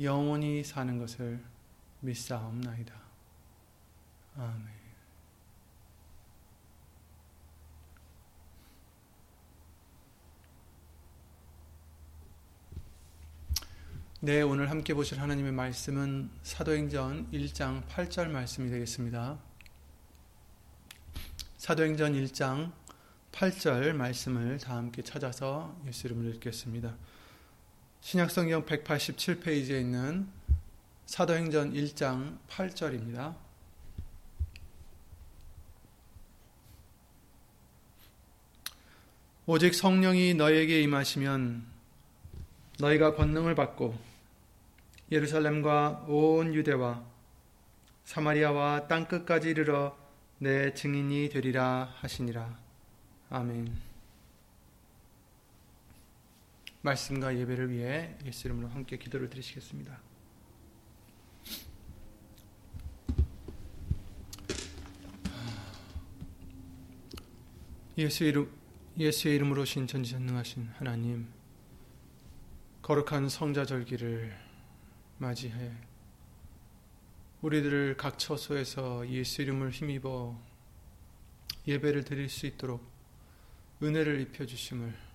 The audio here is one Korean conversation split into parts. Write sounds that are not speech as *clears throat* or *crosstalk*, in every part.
영원히 사는 것을 믿사옵나이다. 아멘. 네, 오늘 함께 보실 하나님의 말씀은 사도행전 1장 8절 말씀이 되겠습니다. 사도행전 1장 8절 말씀을 다 함께 찾아서 예수 이름으로 읽겠습니다. 신약성경 187페이지에 있는 사도행전 1장 8절입니다. 오직 성령이 너에게 임하시면 너희가 권능을 받고 예루살렘과 온 유대와 사마리아와 땅 끝까지 이르러 내 증인이 되리라 하시니라. 아멘. 말씀과 예배를 위해 예수 이름으로 함께 기도를 드리시겠습니다. 예수 이름 예수의 이름으로 신 전지전능하신 하나님 거룩한 성자절기를 맞이해 우리들을 각 처소에서 예수 이름을 힘입어 예배를 드릴 수 있도록 은혜를 입혀 주심을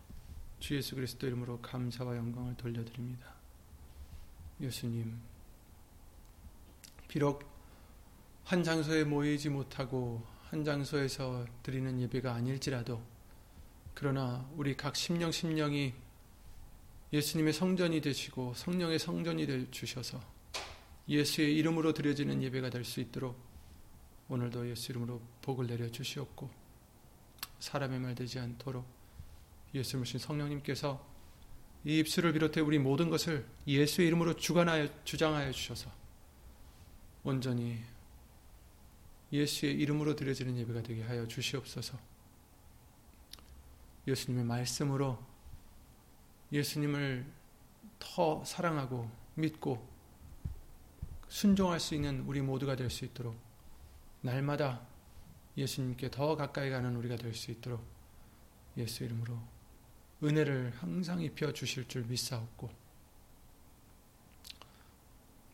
주 예수 그리스도 이름으로 감사와 영광을 돌려드립니다. 예수님, 비록 한 장소에 모이지 못하고 한 장소에서 드리는 예배가 아닐지라도 그러나 우리 각 심령 심령이 예수님의 성전이 되시고 성령의 성전이 되 주셔서 예수의 이름으로 드려지는 예배가 될 수 있도록 오늘도 예수 이름으로 복을 내려 주시옵고 사람의 말 되지 않도록 예수님을 신 성령님께서 이 입술을 비롯해 우리 모든 것을 예수의 이름으로 주관하여 주장하여 주셔서 온전히 예수의 이름으로 드려지는 예배가 되게 하여 주시옵소서. 예수님의 말씀으로 예수님을 더 사랑하고 믿고 순종할 수 있는 우리 모두가 될 수 있도록 날마다 예수님께 더 가까이 가는 우리가 될 수 있도록 예수 이름으로 은혜를 항상 입혀 주실 줄 믿사옵고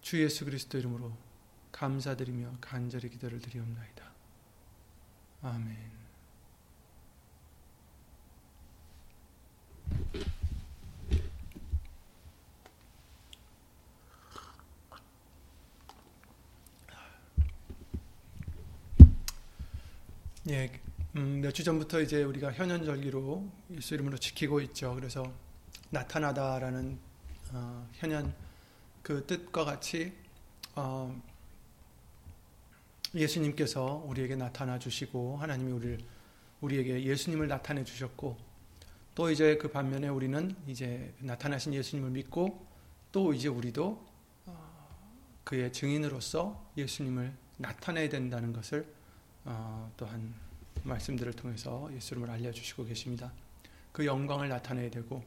주 예수 그리스도 이름으로 감사드리며 간절히 기도를 드리옵나이다. 아멘. 예, 음, 몇 주 전부터 이제 우리가 현현절기로 예수 이름으로 지키고 있죠. 그래서 나타나다라는 어, 현현 그 뜻과 같이 어, 예수님께서 우리에게 나타나 주시고 하나님이 우리를 우리에게 예수님을 나타내 주셨고 또 이제 그 반면에 우리는 이제 나타나신 예수님을 믿고 또 이제 우리도 어, 그의 증인으로서 예수님을 나타내야 된다는 것을 어, 또한 말씀들을 통해서 예수님을 알려주시고 계십니다. 그 영광을 나타내야 되고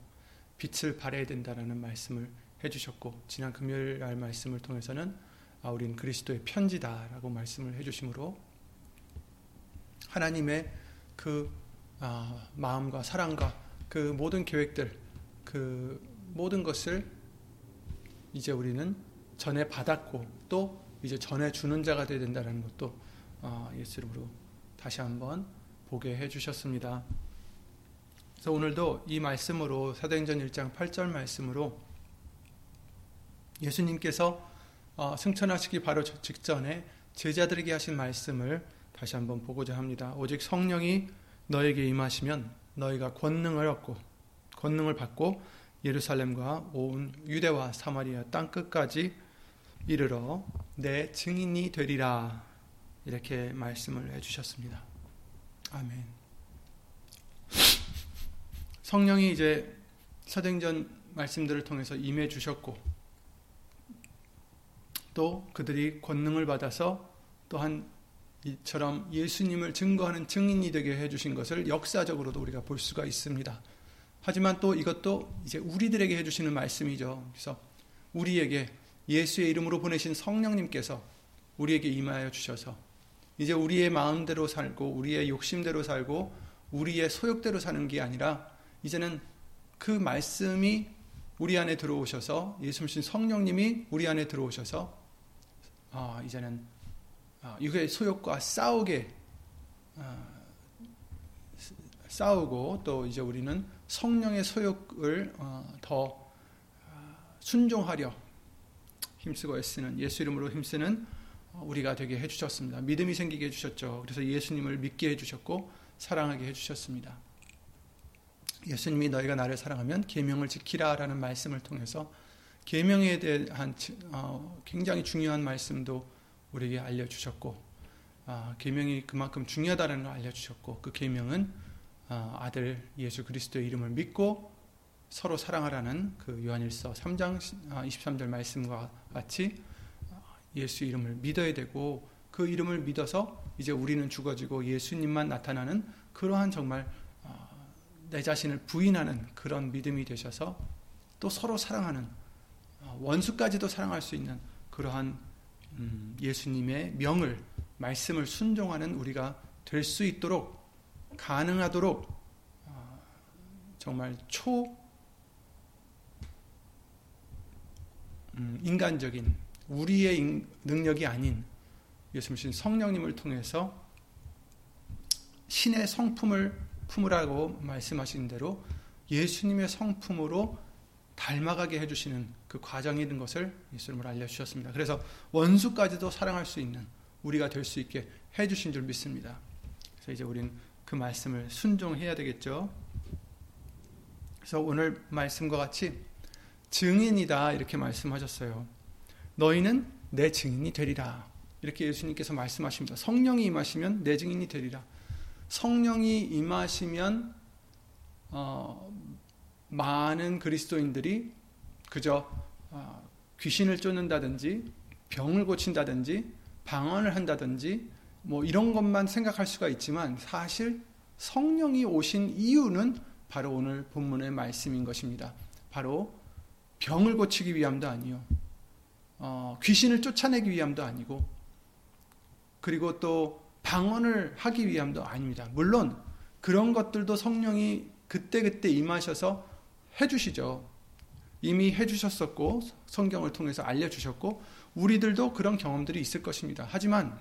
빛을 발해야 된다라는 말씀을 해주셨고 지난 금요일 날 말씀을 통해서는 아, 우린 그리스도의 편지다라고 말씀을 해주심으로 하나님의 그 아, 마음과 사랑과 그 모든 계획들 그 모든 것을 이제 우리는 전해 받았고 또 이제 전해 주는 자가 되야 된다는 것도 아, 예수 이름으로 다시 한번 보게 해 주셨습니다. 그래서 오늘도 이 말씀으로 사도행전 1장 8절 말씀으로 예수님께서 어, 승천하시기 바로 직전에 제자들에게 하신 말씀을 다시 한번 보고자 합니다. 오직 성령이 너에게 임하시면 너희가 권능을 얻고 권능을 받고 예루살렘과 온 유대와 사마리아 땅 끝까지 이르러 내 증인이 되리라 이렇게 말씀을 해주셨습니다. 아멘. 성령이 이제 사도전 말씀들을 통해서 임해 주셨고 또 그들이 권능을 받아서 또한 이처럼 예수님을 증거하는 증인이 되게 해주신 것을 역사적으로도 우리가 볼 수가 있습니다. 하지만 또 이것도 이제 우리들에게 해주시는 말씀이죠. 그래서 우리에게 예수의 이름으로 보내신 성령님께서 우리에게 임하여 주셔서 이제 우리의 마음대로 살고 우리의 욕심대로 살고 우리의 소욕대로 사는 게 아니라 이제는 그 말씀이 우리 안에 들어오셔서 예수님 성령님이 우리 안에 들어오셔서 아, 이제는 아, 육의 소욕과 싸우게 아, 싸우고 또 이제 우리는 성령의 소욕을 어, 더 아, 순종하려 힘쓰고 애쓰는 예수 이름으로 힘쓰는 우리가 되게 해주셨습니다. 믿음이 생기게 해주셨죠. 그래서 예수님을 믿게 해주셨고 사랑하게 해주셨습니다. 예수님이 너희가 나를 사랑하면 계명을 지키라라는 말씀을 통해서 계명에 대한 어, 굉장히 중요한 말씀도 우리에게 알려주셨고 아, 계명이 그만큼 중요하다는 걸 알려주셨고 그 계명은 아, 아들 예수 그리스도의 이름을 믿고 서로 사랑하라는 그 요한일서 3장 23절 아, 말씀과 같이 예수 이름을 믿어야 되고 그 이름을 믿어서 이제 우리는 죽어지고 예수님만 나타나는 그러한 정말 내 자신을 부인하는 그런 믿음이 되셔서 또 서로 사랑하는 원수까지도 사랑할 수 있는 그러한 음, 예수님의 명을 말씀을 순종하는 우리가 될 수 있도록 가능하도록 어, 정말 초 음, 인간적인 우리의 능력이 아닌 예수님 성령님을 통해서 신의 성품을 품으라고 말씀하신 대로 예수님의 성품으로 닮아가게 해주시는 그 과정이 있는 것을 예수님을 알려주셨습니다. 그래서 원수까지도 사랑할 수 있는 우리가 될 수 있게 해주신 줄 믿습니다. 그래서 이제 우리는 그 말씀을 순종해야 되겠죠. 그래서 오늘 말씀과 같이 증인이다 이렇게 말씀하셨어요. 너희는 내 증인이 되리라. 이렇게 예수님께서 말씀하십니다. 성령이 임하시면 내 증인이 되리라. 성령이 임하시면 어, 많은 그리스도인들이 그저 어, 귀신을 쫓는다든지 병을 고친다든지 방언을 한다든지 뭐 이런 것만 생각할 수가 있지만 사실 성령이 오신 이유는 바로 오늘 본문의 말씀인 것입니다. 바로 병을 고치기 위함도 아니요. 어, 귀신을 쫓아내기 위함도 아니고 그리고 또 방언을 하기 위함도 아닙니다. 물론 그런 것들도 성령이 그때그때 임하셔서 해주시죠. 이미 해주셨었고 성경을 통해서 알려주셨고 우리들도 그런 경험들이 있을 것입니다. 하지만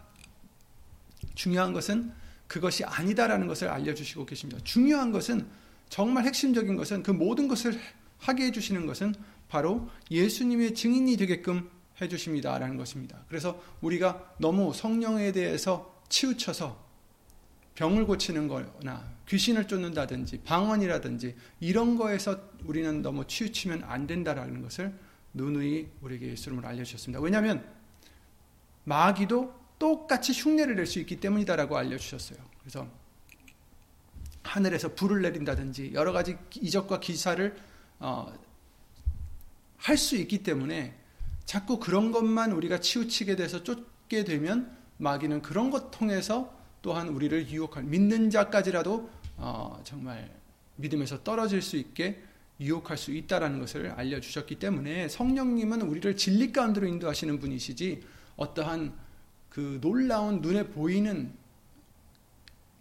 중요한 것은 그것이 아니다라는 것을 알려주시고 계십니다. 중요한 것은 정말 핵심적인 것은 그 모든 것을 하게 해주시는 것은 바로 예수님의 증인이 되게끔 해주십니다라는 것입니다. 그래서 우리가 너무 성령에 대해서 치우쳐서 병을 고치는 거나 귀신을 쫓는다든지 방언이라든지 이런 거에서 우리는 너무 치우치면 안 된다라는 것을 누누이 우리에게 예수님을 알려주셨습니다. 왜냐하면 마귀도 똑같이 흉내를 낼 수 있기 때문이다라고 알려주셨어요. 그래서 하늘에서 불을 내린다든지 여러 가지 이적과 기사를 어, 할 수 있기 때문에 자꾸 그런 것만 우리가 치우치게 돼서 쫓게 되면 마귀는 그런 것 통해서 또한 우리를 유혹할 믿는 자까지라도 어, 정말 믿음에서 떨어질 수 있게 유혹할 수 있다라는 것을 알려주셨기 때문에 성령님은 우리를 진리 가운데로 인도하시는 분이시지 어떠한 그 놀라운 눈에 보이는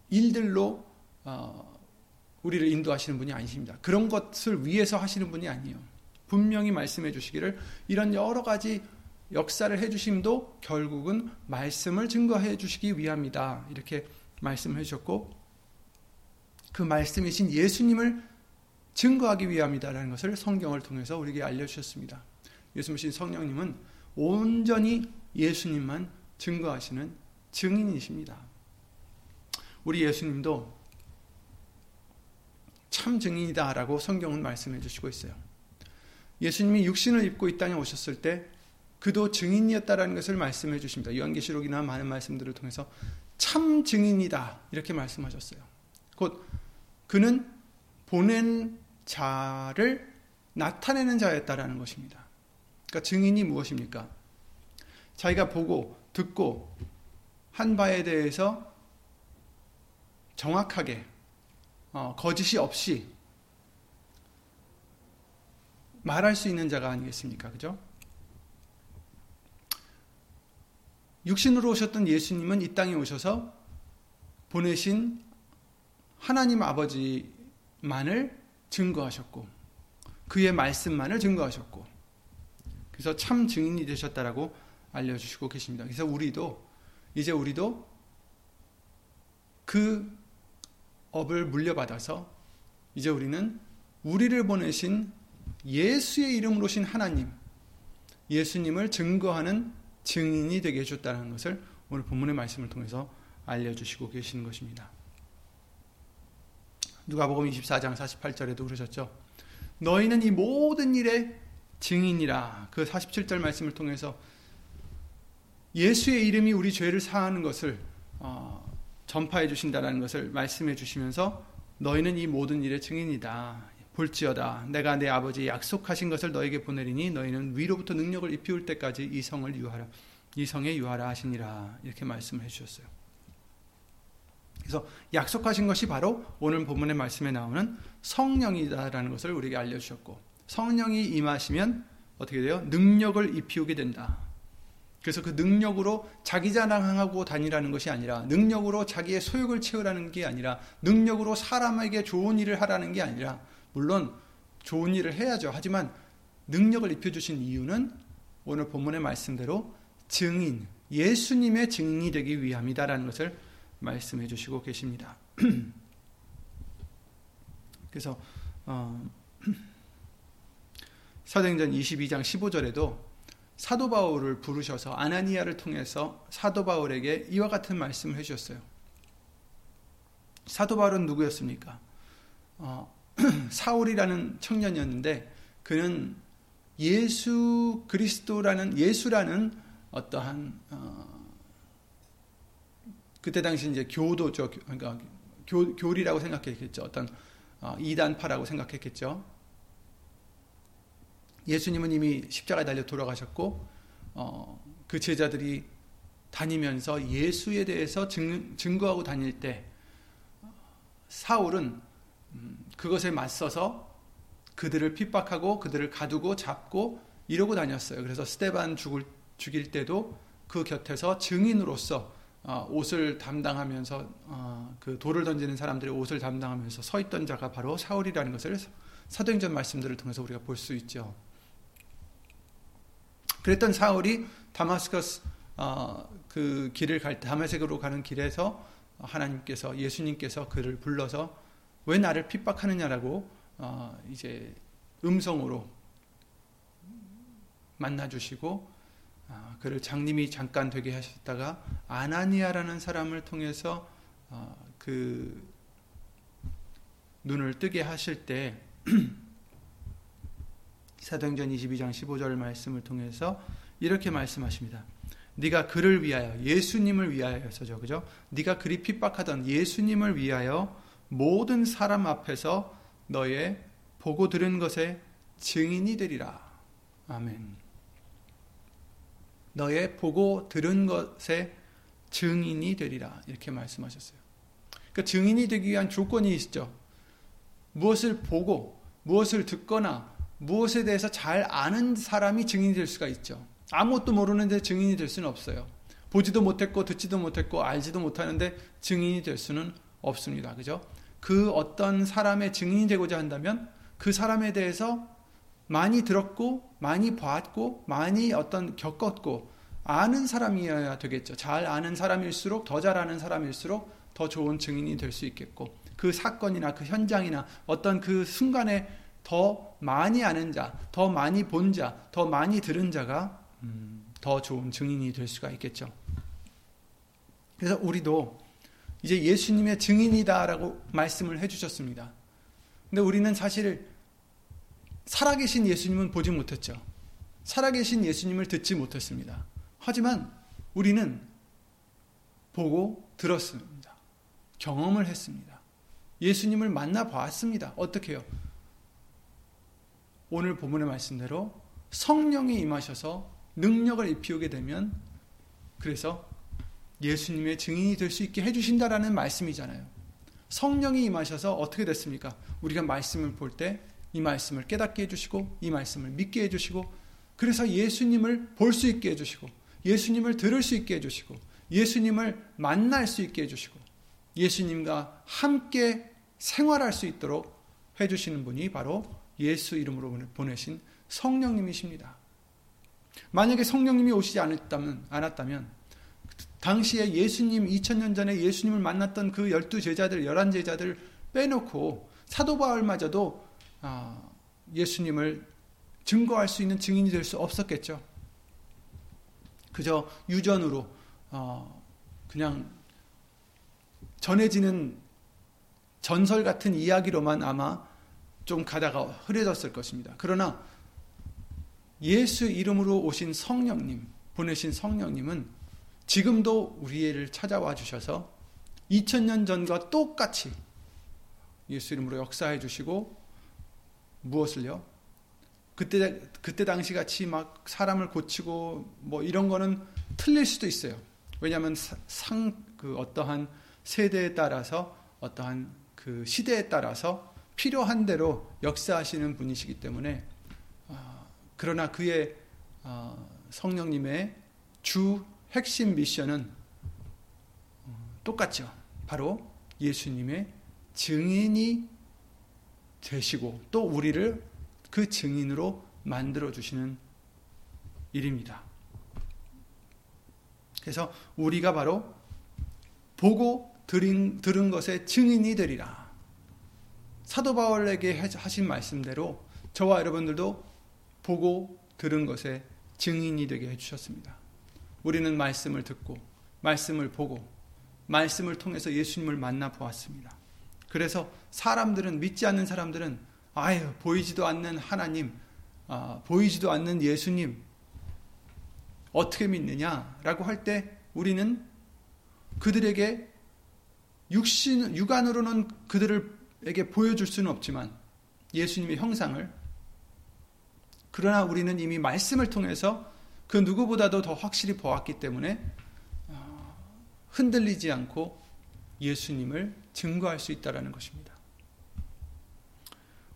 일들로 어, 우리를 인도하시는 분이 아니십니다. 그런 것을 위해서 하시는 분이 아니에요. 분명히 말씀해 주시기를 이런 여러 가지 역사를 해 주심도 결국은 말씀을 증거해 주시기 위함이다. 이렇게 말씀해 주셨고, 그 말씀이신 예수님을 증거하기 위함이다라는 것을 성경을 통해서 우리에게 알려 주셨습니다. 예수님신 성령님은 온전히 예수님만 증거하시는 증인이십니다. 우리 예수님도 참 증인이다라고 성경은 말씀해 주시고 있어요. 예수님이 육신을 입고 이 땅에 오셨을 때 그도 증인이었다라는 것을 말씀해 주십니다. 요한계시록이나 많은 말씀들을 통해서 참 증인이다 이렇게 말씀하셨어요. 곧 그는 보낸 자를 나타내는 자였다라는 것입니다. 그러니까 증인이 무엇입니까? 자기가 보고 듣고 한 바에 대해서 정확하게 어, 거짓이 없이 말할 수 있는 자가 아니겠습니까? 그죠? 육신으로 오셨던 예수님은 이 땅에 오셔서 보내신 하나님 아버지만을 증거하셨고 그의 말씀만을 증거하셨고 그래서 참 증인이 되셨다라고 알려주시고 계십니다. 그래서 우리도 이제 우리도 그 업을 물려받아서 이제 우리는 우리를 보내신 예수의 이름으로 오신 하나님, 예수님을 증거하는 증인이 되게 해줬다는 것을 오늘 본문의 말씀을 통해서 알려주시고 계시는 것입니다. 누가복음 24장 48절에도 그러셨죠. 너희는 이 모든 일의 증인이라. 그 47절 말씀을 통해서 예수의 이름이 우리 죄를 사하는 것을 어, 전파해 주신다라는 것을 말씀해 주시면서 너희는 이 모든 일의 증인이다. 볼지어다 내가 내 아버지 약속하신 것을 너에게 보내리니 너희는 위로부터 능력을 입히울 때까지 이 성을 유하라 이 성에 유하라 하시니라 이렇게 말씀해 주셨어요. 그래서 약속하신 것이 바로 오늘 본문의 말씀에 나오는 성령이다라는 것을 우리에게 알려 주셨고 성령이 임하시면 어떻게 돼요? 능력을 입히우게 된다. 그래서 그 능력으로 자기 자랑하고 다니라는 것이 아니라 능력으로 자기의 소욕을 채우라는 게 아니라 능력으로 사람에게 좋은 일을 하라는 게 아니라 물론 좋은 일을 해야죠. 하지만 능력을 입혀주신 이유는 오늘 본문의 말씀대로 증인, 예수님의 증인이 되기 위함이다라는 것을 말씀해 주시고 계십니다. *clears throat* 그래서 어, *clears throat* 사도행전 22장 15절에도 사도 바울을 부르셔서 아나니아를 통해서 사도 바울에게 이와 같은 말씀을 해주셨어요. 사도 바울은 누구였습니까? 어, *clears throat* 사울이라는 청년이었는데 그는 예수 그리스도라는 예수라는 어떠한 어, 그때 당시 이제 교도죠. 그러니까 교, 교리라고 생각했겠죠. 어떤 어, 이단파라고 생각했겠죠. 예수님은 이미 십자가에 달려 돌아가셨고 어, 그 제자들이 다니면서 예수에 대해서 증, 증거하고 다닐 때 사울은 음, 그것에 맞서서 그들을 핍박하고 그들을 가두고 잡고 이러고 다녔어요. 그래서 스테반 죽을, 죽일 때도 그 곁에서 증인으로서 어, 옷을 담당하면서 어, 그 돌을 던지는 사람들의 옷을 담당하면서 서 있던 자가 바로 사울이라는 것을 사도행전 말씀들을 통해서 우리가 볼 수 있죠. 그랬던 사울이 다마스커스 어, 그 길을 갈때 다메섹으로 가는 길에서 하나님께서 예수님께서 그를 불러서 왜 나를 핍박하느냐라고 어, 이제 음성으로 만나 주시고 어, 그를 장님이 잠깐 되게 하셨다가 아나니아라는 사람을 통해서 어, 그 눈을 뜨게 하실 때 *clears throat* 사도행전 22장 15절 말씀을 통해서 이렇게 말씀하십니다. 네가 그를 위하여 예수님을 위하여서죠. 그죠? 네가 그리 핍박하던 예수님을 위하여 모든 사람 앞에서 너의 보고 들은 것의 증인이 되리라. 아멘. 너의 보고 들은 것의 증인이 되리라. 이렇게 말씀하셨어요. 그러니까 증인이 되기 위한 조건이 있죠. 무엇을 보고, 무엇을 듣거나, 무엇에 대해서 잘 아는 사람이 증인이 될 수가 있죠. 아무것도 모르는데 증인이 될 수는 없어요. 보지도 못했고, 듣지도 못했고, 알지도 못하는데 증인이 될 수는 없습니다. 그죠? 그 어떤 사람의 증인이 되고자 한다면 그 사람에 대해서 많이 들었고 많이 봤고 많이 어떤 겪었고 아는 사람이어야 되겠죠. 잘 아는 사람일수록 더 잘 아는 사람일수록 더 좋은 증인이 될 수 있겠고 그 사건이나 그 현장이나 어떤 그 순간에 더 많이 아는 자, 더 많이 본 자, 더 많이 들은 자가 음, 더 좋은 증인이 될 수가 있겠죠. 그래서 우리도 이제 예수님의 증인이다라고 말씀을 해주셨습니다. 근데 우리는 사실 살아계신 예수님은 보지 못했죠. 살아계신 예수님을 듣지 못했습니다. 하지만 우리는 보고 들었습니다. 경험을 했습니다. 예수님을 만나 보았습니다. 어떻게 요? 오늘 본문의 말씀대로 성령이 임하셔서 능력을 입히게 되면 그래서 예수님의 증인이 될 수 있게 해주신다라는 말씀이잖아요. 성령이 임하셔서 어떻게 됐습니까? 우리가 말씀을 볼 때 이 말씀을 깨닫게 해주시고 이 말씀을 믿게 해주시고 그래서 예수님을 볼 수 있게 해주시고 예수님을 들을 수 있게 해주시고 예수님을 만날 수 있게 해주시고 예수님과 함께 생활할 수 있도록 해주시는 분이 바로 예수 이름으로 보내신 성령님이십니다. 만약에 성령님이 오시지 않았다면, 않았다면 당시에 예수님 2000년 전에 예수님을 만났던 그 열두 제자들, 열한 제자들 빼놓고 사도 바울마저도 아, 예수님을 증거할 수 있는 증인이 될 수 없었겠죠. 그저 유전으로 어, 그냥 전해지는 전설 같은 이야기로만 아마 좀 가다가 흐려졌을 것입니다. 그러나 예수 이름으로 오신 성령님, 보내신 성령님은 지금도 우리를 찾아와 주셔서 2000년 전과 똑같이 예수 이름으로 역사해 주시고 무엇을요? 그때 그때 당시 같이 막 사람을 고치고 뭐 이런 거는 틀릴 수도 있어요. 왜냐하면 상 그 어떠한 세대에 따라서 어떠한 그 시대에 따라서 필요한 대로 역사하시는 분이시기 때문에 어, 그러나 그의 어, 성령님의 주 핵심 미션은 어, 똑같죠. 바로 예수님의 증인이 되시고 또 우리를 그 증인으로 만들어 주시는 일입니다. 그래서 우리가 바로 보고 들은, 들은 것의 증인이 되리라. 사도 바울에게 하신 말씀대로 저와 여러분들도 보고 들은 것의 증인이 되게 해주셨습니다. 우리는 말씀을 듣고 말씀을 보고 말씀을 통해서 예수님을 만나 보았습니다. 그래서 사람들은 믿지 않는 사람들은 아유 보이지도 않는 하나님, 아, 보이지도 않는 예수님 어떻게 믿느냐라고 할 때 우리는 그들에게 육신 육안으로는 그들에게 보여줄 수는 없지만 예수님의 형상을 그러나 우리는 이미 말씀을 통해서 그 누구보다도 더 확실히 보았기 때문에 어, 흔들리지 않고 예수님을 증거할 수 있다라는 것입니다.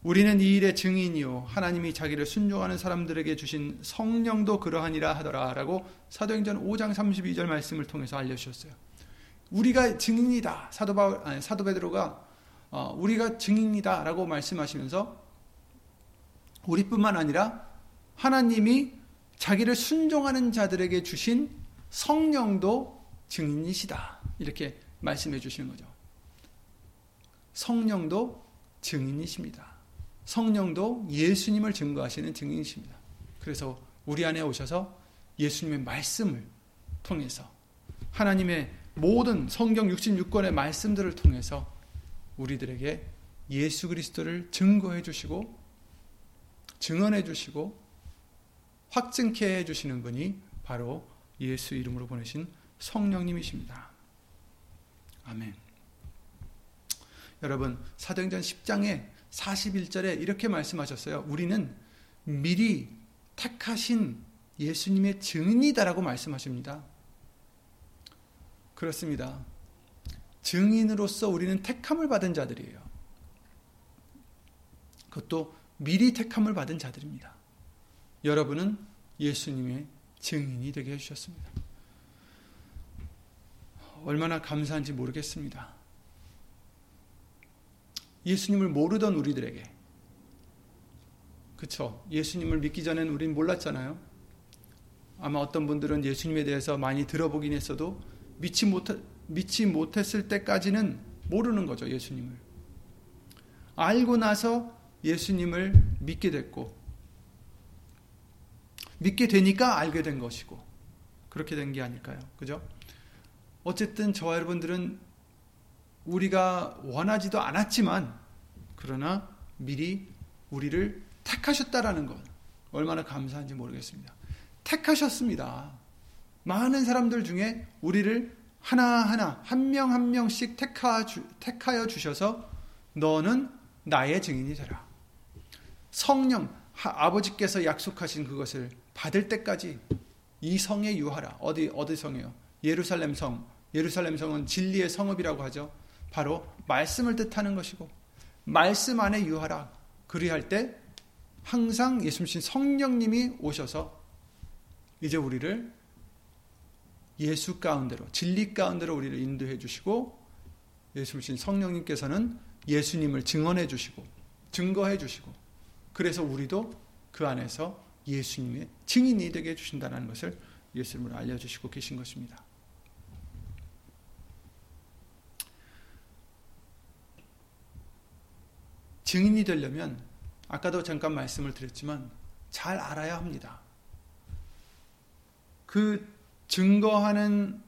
우리는 이 일의 증인이요 하나님이 자기를 순종하는 사람들에게 주신 성령도 그러하니라 하더라라고 사도행전 5장 32절 말씀을 통해서 알려 주셨어요. 우리가 증인이다. 사도 바울 아니, 사도 베드로가 어, 우리가 증인이다라고 말씀하시면서 우리뿐만 아니라 하나님이 자기를 순종하는 자들에게 주신 성령도 증인이시다. 이렇게 말씀해 주시는 거죠. 성령도 증인이십니다. 성령도 예수님을 증거하시는 증인이십니다. 그래서 우리 안에 오셔서 예수님의 말씀을 통해서 하나님의 모든 성경 66권의 말씀들을 통해서 우리들에게 예수 그리스도를 증거해 주시고 증언해 주시고 확증케 해 주시는 분이 바로 예수 이름으로 보내신 성령님이십니다. 아멘. 여러분, 사도행전 10장에 41절에 이렇게 말씀하셨어요. 우리는 미리 택하신 예수님의 증인이다라고 말씀하십니다. 그렇습니다. 증인으로서 우리는 택함을 받은 자들이에요. 그것도 미리 택함을 받은 자들입니다. 여러분은 예수님의 증인이 되게 해주셨습니다. 얼마나 감사한지 모르겠습니다. 예수님을 모르던 우리들에게 그쵸 예수님을 믿기 전에는 우린 몰랐잖아요. 아마 어떤 분들은 예수님에 대해서 많이 들어보긴 했어도 믿지 못 믿지 못했을 때까지는 모르는 거죠, 예수님을. 알고 나서 예수님을 믿게 됐고 믿게 되니까 알게 된 것이고 그렇게 된 게 아닐까요? 그죠? 어쨌든 저와 여러분들은 우리가 원하지도 않았지만 그러나 미리 우리를 택하셨다라는 것 얼마나 감사한지 모르겠습니다. 택하셨습니다. 많은 사람들 중에 우리를 하나하나 한 명 한 명씩 택하 주, 택하여 주셔서 너는 나의 증인이 되라. 성령 하, 아버지께서 약속하신 그것을 받을 때까지 이 성에 유하라. 어디 어디 성이요? 예루살렘 성. 예루살렘 성은 진리의 성읍이라고 하죠. 바로 말씀을 뜻하는 것이고 말씀 안에 유하라. 그리할 때 항상 예수님 성령님이 오셔서 이제 우리를 예수 가운데로 진리 가운데로 우리를 인도해 주시고 예수님 성령님께서는 예수님을 증언해 주시고 증거해 주시고 그래서 우리도 그 안에서 예수님의 증인이 되게 해 주신다는 것을 예수님으로 알려 주시고 계신 것입니다. 증인이 되려면 아까도 잠깐 말씀을 드렸지만 잘 알아야 합니다. 그 증거하는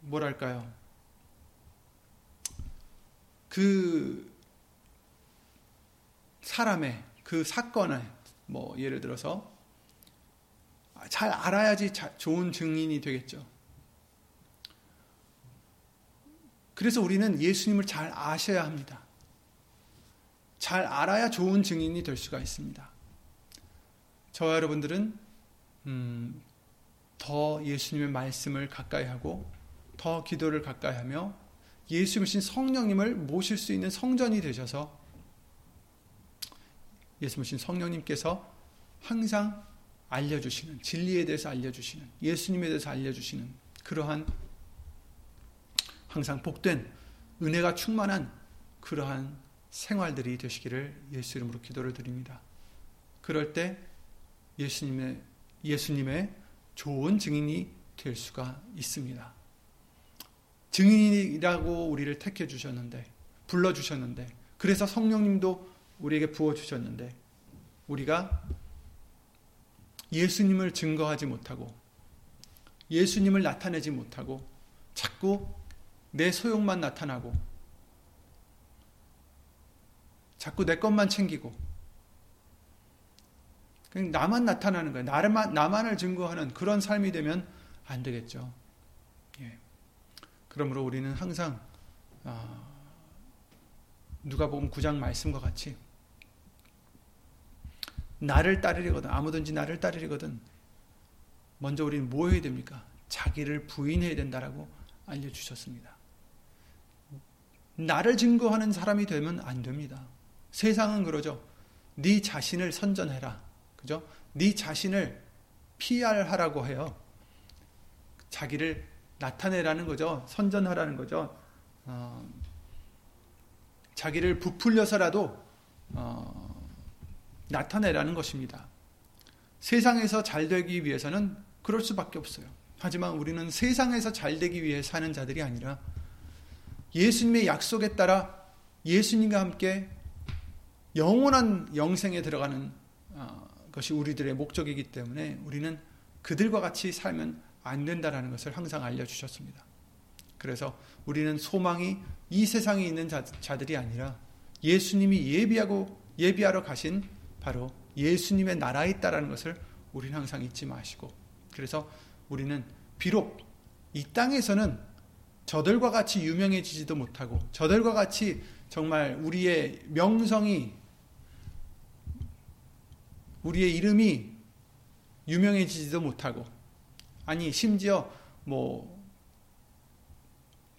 뭐랄까요? 그 사람의 그 사건을 뭐 예를 들어서 잘 알아야지 좋은 증인이 되겠죠. 그래서 우리는 예수님을 잘 아셔야 합니다. 잘 알아야 좋은 증인이 될 수가 있습니다. 저와 여러분들은 음, 더 예수님의 말씀을 가까이 하고 더 기도를 가까이 하며 예수님이신 성령님을 모실 수 있는 성전이 되셔서 예수님이신 성령님께서 항상 알려주시는 진리에 대해서 알려주시는 예수님에 대해서 알려주시는 그러한 항상 복된 은혜가 충만한 그러한 생활들이 되시기를 예수 이름으로 기도를 드립니다. 그럴 때 예수님의 예수님의 좋은 증인이 될 수가 있습니다. 증인이라고 우리를 택해 주셨는데 불러 주셨는데 그래서 성령님도 우리에게 부어 주셨는데 우리가 예수님을 증거하지 못하고 예수님을 나타내지 못하고 자꾸 내 소용만 나타나고 자꾸 내 것만 챙기고 그냥 나만 나타나는 거예요. 나만, 나만을 증거하는 그런 삶이 되면 안 되겠죠. 예. 그러므로 우리는 항상 어, 누가복음 9장 말씀과 같이 나를 따르려거든 아무든지 나를 따르려거든 먼저 우리는 뭐 해야 됩니까? 자기를 부인해야 된다라고 알려주셨습니다. 나를 증거하는 사람이 되면 안 됩니다. 세상은 그러죠. 네 자신을 선전해라. 그죠? 네 자신을 PR하라고 해요. 자기를 나타내라는 거죠. 선전하라는 거죠. 어, 자기를 부풀려서라도 어, 나타내라는 것입니다. 세상에서 잘 되기 위해서는 그럴 수밖에 없어요. 하지만 우리는 세상에서 잘 되기 위해 사는 자들이 아니라 예수님의 약속에 따라 예수님과 함께 영원한 영생에 들어가는 어, 것이 우리들의 목적이기 때문에 우리는 그들과 같이 살면 안 된다라는 것을 항상 알려주셨습니다. 그래서 우리는 소망이 이 세상에 있는 자, 들이 아니라 예수님이 예비하고 예비하러 가신 바로 예수님의 나라에 있다라는 것을 우리는 항상 잊지 마시고 그래서 우리는 비록 이 땅에서는 저들과 같이 유명해지지도 못하고 저들과 같이 정말 우리의 명성이 우리의 이름이 유명해지지도 못하고 아니 심지어 뭐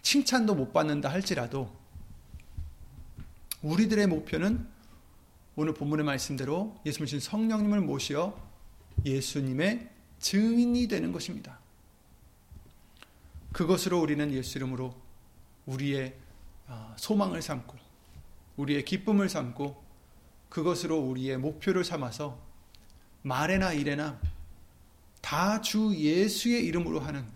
칭찬도 못 받는다 할지라도 우리들의 목표는 오늘 본문의 말씀대로 예수님 성령님을 모시어 예수님의 증인이 되는 것입니다. 그것으로 우리는 예수 이름으로 우리의 아, 소망을 삼고 우리의 기쁨을 삼고 그것으로 우리의 목표를 삼아서 말에나 일에나 다 주 예수의 이름으로 하는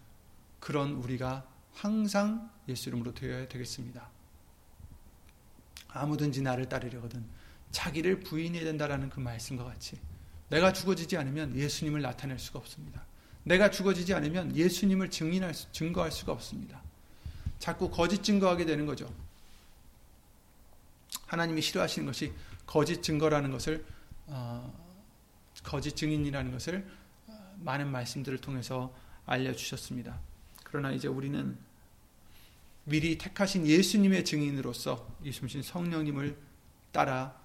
그런 우리가 항상 예수 이름으로 되어야 되겠습니다. 아무든지 나를 따르려거든 자기를 부인해야 된다라는 그 말씀과 같이 내가 죽어지지 않으면 예수님을 나타낼 수가 없습니다. 내가 죽어지지 않으면 예수님을 증인할 수, 증거할 수가 없습니다. 자꾸 거짓 증거하게 되는 거죠. 하나님이 싫어하시는 것이 거짓 증거라는 것을 어, 거짓 증인이라는 것을 어, 많은 말씀들을 통해서 알려주셨습니다. 그러나 이제 우리는 미리 택하신 예수님의 증인으로서 예수님 성령님을 따라 어,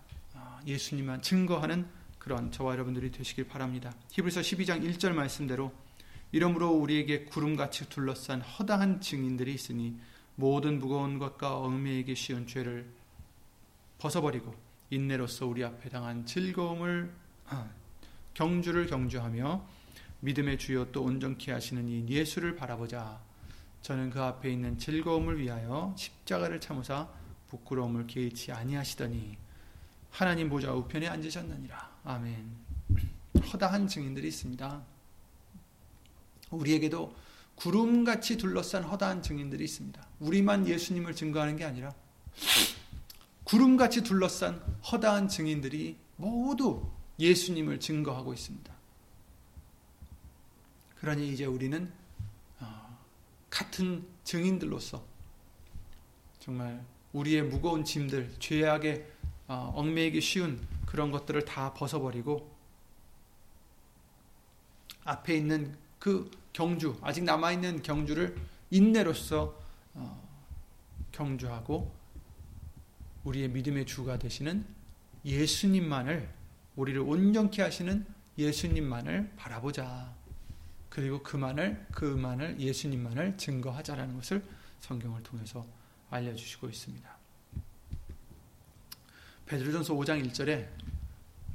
예수님만 증거하는 그런 저와 여러분들이 되시길 바랍니다. 히브리서 12장 1절 말씀대로 이러므로 우리에게 구름같이 둘러싼 허다한 증인들이 있으니 모든 무거운 것과 얽매이기 쉬운 죄를 벗어버리고 인내로서 우리 앞에 당한 즐거움을 아, 경주를 경주하며 믿음의 주요 또 온전케 하시는 이 예수를 바라보자. 저는 그 앞에 있는 즐거움을 위하여 십자가를 참으사 부끄러움을 개의치 아니하시더니 하나님 보좌 우편에 앉으셨느니라. 아멘. 허다한 증인들이 있습니다. 우리에게도 구름같이 둘러싼 허다한 증인들이 있습니다. 우리만 예수님을 증거하는 게 아니라 구름같이 둘러싼 허다한 증인들이 모두 예수님을 증거하고 있습니다. 그러니 이제 우리는 어, 같은 증인들로서 정말 우리의 무거운 짐들, 죄악에 어, 얽매이기 쉬운 그런 것들을 다 벗어버리고 앞에 있는 그 경주, 아직 남아 있는 경주를 인내로서 어, 경주하고 우리의 믿음의 주가 되시는 예수님만을 우리를 온전케 하시는 예수님만을 바라보자. 그리고 그만을 그만을 예수님만을 증거하자라는 것을 성경을 통해서 알려 주시고 있습니다. 베드로전서 5장 1절에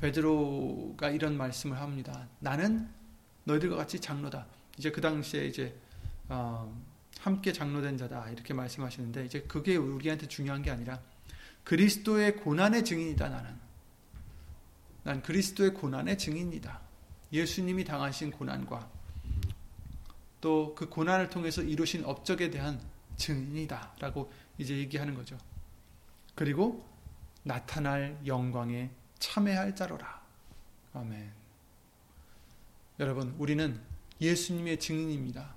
베드로가 이런 말씀을 합니다. 나는 너희들과 같이 장로다. 이제 그 당시에 이제 어, 함께 장로된 자다 이렇게 말씀하시는데 이제 그게 우리한테 중요한 게 아니라 그리스도의 고난의 증인이다 나는. 난 그리스도의 고난의 증인이다. 예수님이 당하신 고난과 또 그 고난을 통해서 이루신 업적에 대한 증인이다라고 이제 얘기하는 거죠. 그리고 나타날 영광에 참여할 자로라. 아멘. 여러분, 우리는 예수님의 증인입니다.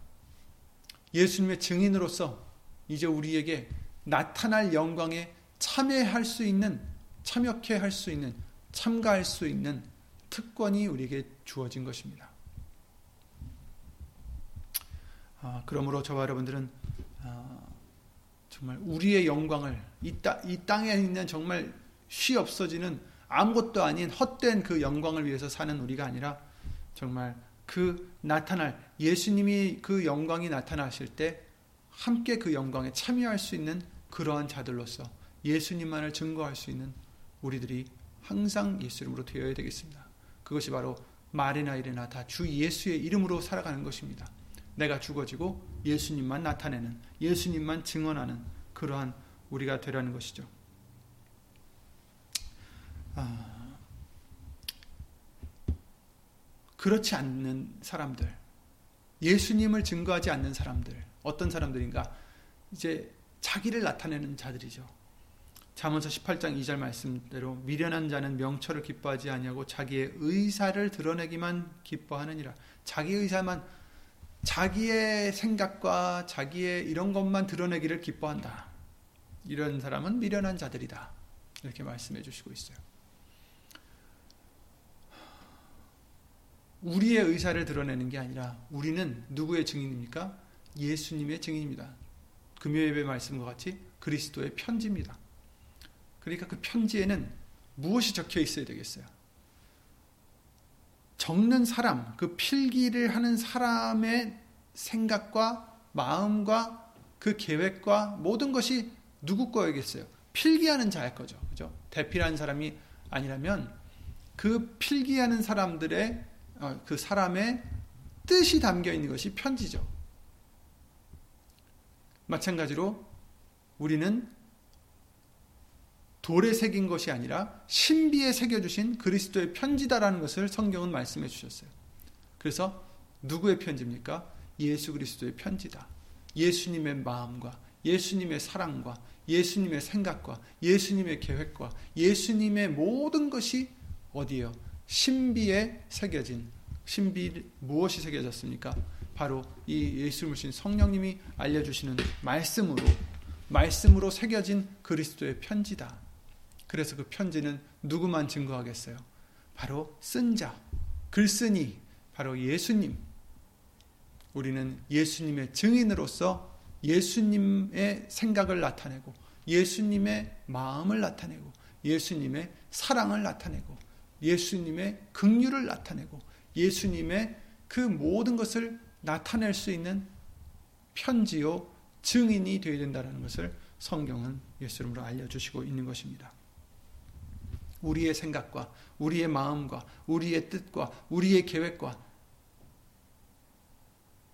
예수님의 증인으로서 이제 우리에게 나타날 영광에 참여할 수 있는, 참여케 할 수 있는, 참가할 수 있는 특권이 우리에게 주어진 것입니다. 아, 그러므로 저와 여러분들은 아, 정말 우리의 영광을 이, 따, 이 땅에 있는 정말 쉬 없어지는 아무것도 아닌 헛된 그 영광을 위해서 사는 우리가 아니라 정말 그 나타날 예수님이 그 영광이 나타나실 때 함께 그 영광에 참여할 수 있는 그러한 자들로서 예수님만을 증거할 수 있는 우리들이 항상 예수 이름으로 되어야 되겠습니다. 그것이 바로 말이나 일이나 다 주 예수의 이름으로 살아가는 것입니다. 내가 죽어지고 예수님만 나타내는 예수님만 증언하는 그러한 우리가 되라는 것이죠. 아, 그렇지 않는 사람들, 예수님을 증거하지 않는 사람들, 어떤 사람들인가? 이제 자기를 나타내는 자들이죠. 잠언서 18장 2절 말씀대로 미련한 자는 명철을 기뻐하지 아니하고 자기의 의사를 드러내기만 기뻐하느니라. 자기 의사만 자기의 생각과 자기의 이런 것만 드러내기를 기뻐한다. 이런 사람은 미련한 자들이다. 이렇게 말씀해 주시고 있어요. 우리의 의사를 드러내는 게 아니라 우리는 누구의 증인입니까? 예수님의 증인입니다. 금요예배 말씀과 같이 그리스도의 편지입니다. 그러니까 그 편지에는 무엇이 적혀 있어야 되겠어요? 적는 사람, 그 필기를 하는 사람의 생각과 마음과 그 계획과 모든 것이 누구 거겠어요? 필기하는 자일 거죠. 그죠? 대필하는 사람이 아니라면 그 필기하는 사람들의 어, 그 사람의 뜻이 담겨 있는 것이 편지죠. 마찬가지로 우리는 돌에 새긴 것이 아니라 신비에 새겨주신 그리스도의 편지다라는 것을 성경은 말씀해 주셨어요. 그래서 누구의 편지입니까? 예수 그리스도의 편지다. 예수님의 마음과 예수님의 사랑과 예수님의 생각과 예수님의 계획과 예수님의 모든 것이 어디에요? 신비에 새겨진 신비 무엇이 새겨졌습니까? 바로 이 예수를 모신 성령님이 알려주시는 말씀으로 말씀으로 새겨진 그리스도의 편지다. 그래서 그 편지는 누구만 증거하겠어요? 바로 쓴 자, 글쓴이, 바로 예수님. 우리는 예수님의 증인으로서 예수님의 생각을 나타내고 예수님의 마음을 나타내고 예수님의 사랑을 나타내고 예수님의 긍휼을 나타내고 예수님의 그 모든 것을 나타낼 수 있는 편지요 증인이 되어야 된다는 것을 성경은 예수 이름으로 알려주시고 있는 것입니다. 우리의 생각과 우리의 마음과 우리의 뜻과 우리의 계획과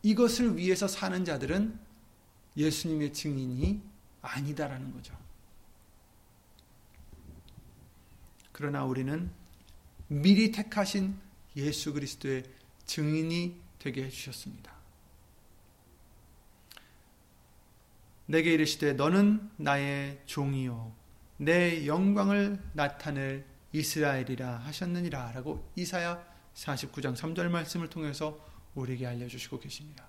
이것을 위해서 사는 자들은 예수님의 증인이 아니다라는 거죠. 그러나 우리는 미리 택하신 예수 그리스도의 증인이 되게 해주셨습니다. 내게 이르시되 너는 나의 종이요 내 영광을 나타낼 이스라엘이라 하셨느니라 라고 이사야 49장 3절 말씀을 통해서 우리에게 알려주시고 계십니다.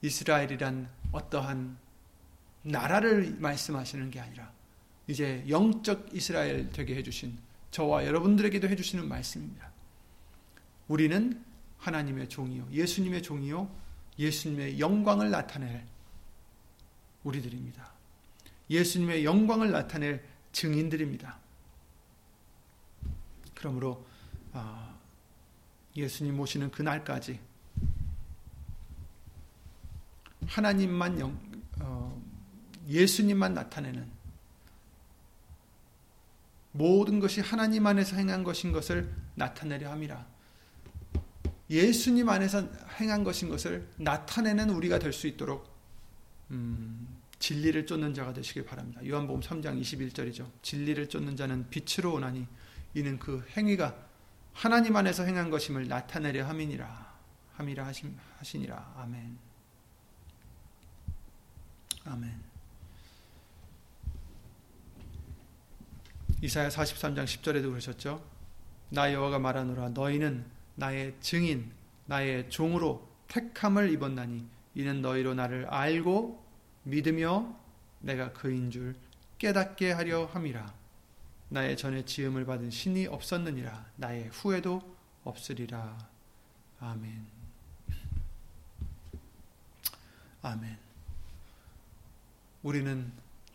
이스라엘이란 어떠한 나라를 말씀하시는 게 아니라 이제 영적 이스라엘 되게 해주신 저와 여러분들에게도 해주시는 말씀입니다. 우리는 하나님의 종이요, 예수님의 종이요, 예수님의 영광을 나타낼 우리들입니다. 예수님의 영광을 나타낼 증인들입니다. 그러므로 아, 예수님 오시는 그날까지 하나님만 영, 어, 예수님만 나타내는 모든 것이 하나님 안에서 행한 것인 것을 나타내려 함이라. 예수님 안에서 행한 것인 것을 나타내는 우리가 될 수 있도록 음, 진리를 쫓는 자가 되시길 바랍니다. 요한복음 3장 21절이죠. 진리를 쫓는 자는 빛으로 오나니 이는 그 행위가 하나님 안에서 행한 것임을 나타내려 함이니라. 함이라 하시니라. 아멘. 아멘. 이사야 43장 10절에도 그러셨죠. 나 여호와가 말하노라 너희는 나의 증인 나의 종으로 택함을 입었나니 이는 너희로 나를 알고 믿으며 내가 그인 줄 깨닫게 하려 함이라. 나의 전에 지음을 받은 신이 없었느니라. 나의 후에도 없으리라. 아멘. 아멘. 우리는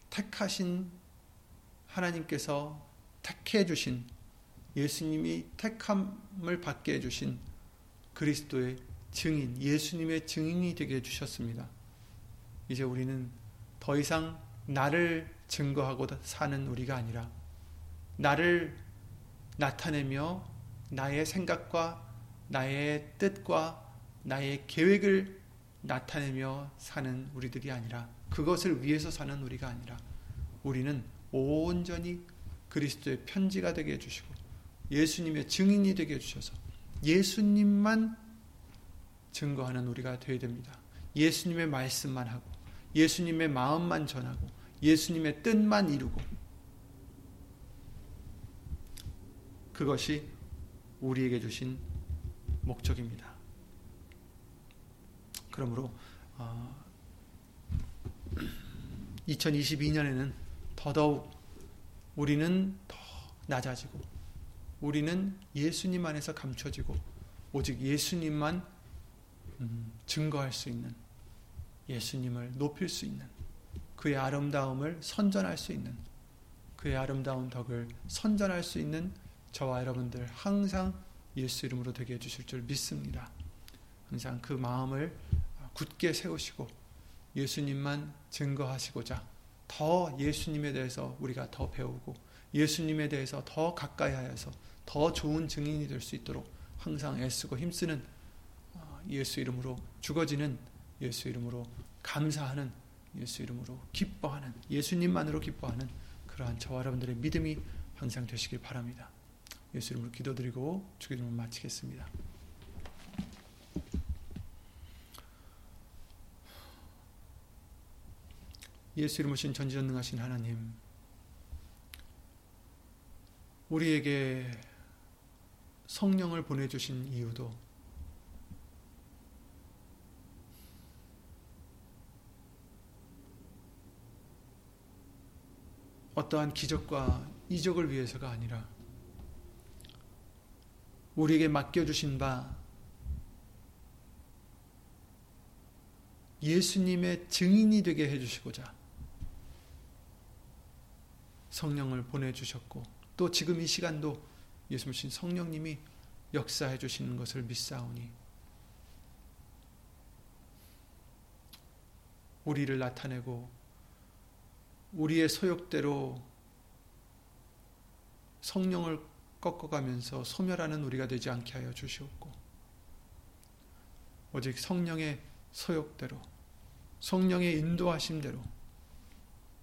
택하신 하나님께서 택해 주신 예수님이 택함을 받게 해 주신 그리스도의 증인, 예수님의 증인이 되게 해 주셨습니다. 이제 우리는 더 이상 나를 증거하고 사는 우리가 아니라 나를 나타내며 나의 생각과 나의 뜻과 나의 계획을 나타내며 사는 우리들이 아니라 그것을 위해서 사는 우리가 아니라 우리는 온전히 그리스도의 편지가 되게 해주시고 예수님의 증인이 되게 해주셔서 예수님만 증거하는 우리가 되어야 됩니다. 예수님의 말씀만 하고 예수님의 마음만 전하고 예수님의 뜻만 이루고 그것이 우리에게 주신 목적입니다. 그러므로 2022년에는 어, 더더욱 우리는 더 낮아지고 우리는 예수님 안에서 감춰지고 오직 예수님만 음, 증거할 수 있는 예수님을 높일 수 있는 그의 아름다움을 선전할 수 있는 그의 아름다운 덕을 선전할 수 있는 저와 여러분들 항상 예수 이름으로 되게 해주실 줄 믿습니다. 항상 그 마음을 굳게 세우시고 예수님만 증거하시고자 더 예수님에 대해서 우리가 더 배우고 예수님에 대해서 더 가까이 하여서 더 좋은 증인이 될 수 있도록 항상 애쓰고 힘쓰는 어, 예수 이름으로 죽어지는 예수 이름으로 감사하는 예수 이름으로 기뻐하는 예수님만으로 기뻐하는 그러한 저와 여러분들의 믿음이 항상 되시길 바랍니다. 예수 이름으로 기도드리고 주기도를 마치겠습니다. 예수 이름으로 신 전지전능하신 하나님 우리에게 성령을 보내주신 이유도 어떠한 기적과 이적을 위해서가 아니라 우리에게 맡겨주신 바 예수님의 증인이 되게 해주시고자 성령을 보내주셨고 또 지금 이 시간도 예수님 성령님이 역사해 주시는 것을 믿사오니 우리를 나타내고 우리의 소욕대로 성령을 꺾어가면서 소멸하는 우리가 되지 않게 하여 주시옵고 오직 성령의 소욕대로 성령의 인도하심대로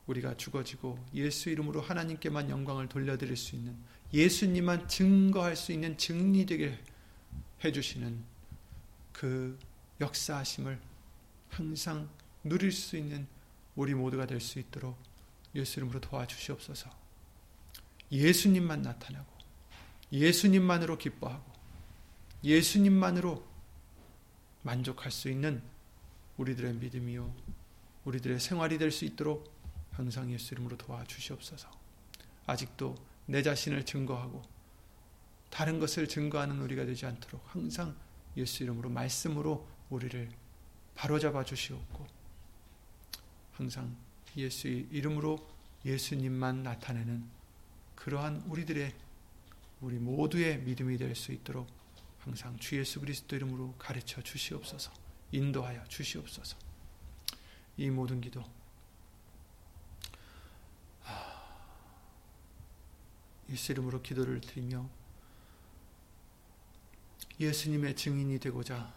우리가 죽어지고 예수 이름으로 하나님께만 영광을 돌려드릴 수 있는 예수님만 증거할 수 있는 증인이 되게 해주시는 그 역사하심을 항상 누릴 수 있는 우리 모두가 될 수 있도록 예수 이름으로 도와주시옵소서. 예수님만 나타나고 예수님만으로 기뻐하고 예수님만으로 만족할 수 있는 우리들의 믿음이요 우리들의 생활이 될 수 있도록 항상 예수 이름으로 도와주시옵소서. 아직도 내 자신을 증거하고 다른 것을 증거하는 우리가 되지 않도록 항상 예수 이름으로 말씀으로 우리를 바로잡아 주시옵고 항상 예수 이름으로 예수님만 나타내는 그러한 우리들의 우리 모두의 믿음이 될 수 있도록 항상 주 예수 그리스도 이름으로 가르쳐 주시옵소서. 인도하여 주시옵소서. 이 모든 기도 예수 이름으로 기도를 드리며 예수님의 증인이 되고자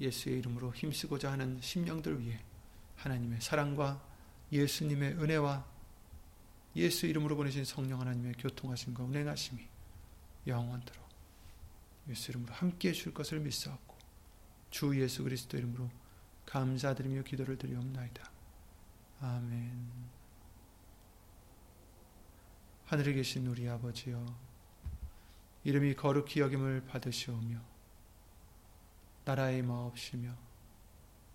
예수의 이름으로 힘쓰고자 하는 심령들 위해 하나님의 사랑과 예수님의 은혜와 예수 이름으로 보내신 성령 하나님의 교통하심과 운행하심이 영원토록 예수 이름으로 함께 해 줄 것을 믿사옵고 주 예수 그리스도 이름으로 감사드리며 기도를 드리옵나이다. 아멘 하늘에 계신 우리 아버지여 이름이 거룩히 여김을 받으시오며 나라의 마옵시며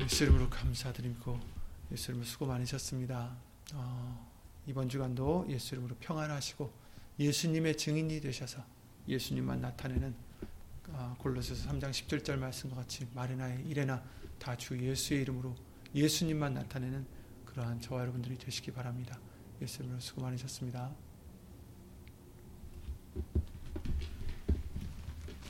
예수 이름으로 감사드리고 예수 이름으로 수고 많으셨습니다. 어, 이번 주간도 예수 이름으로 평안하시고 예수님의 증인이 되셔서 예수님만 나타내는 어, 골로새서 3장 17절 말씀과 같이 말이나 일에나 다 주 예수의 이름으로 예수님만 나타내는 그러한 저와 여러분들이 되시기 바랍니다. 예수 이름으로 수고 많으셨습니다.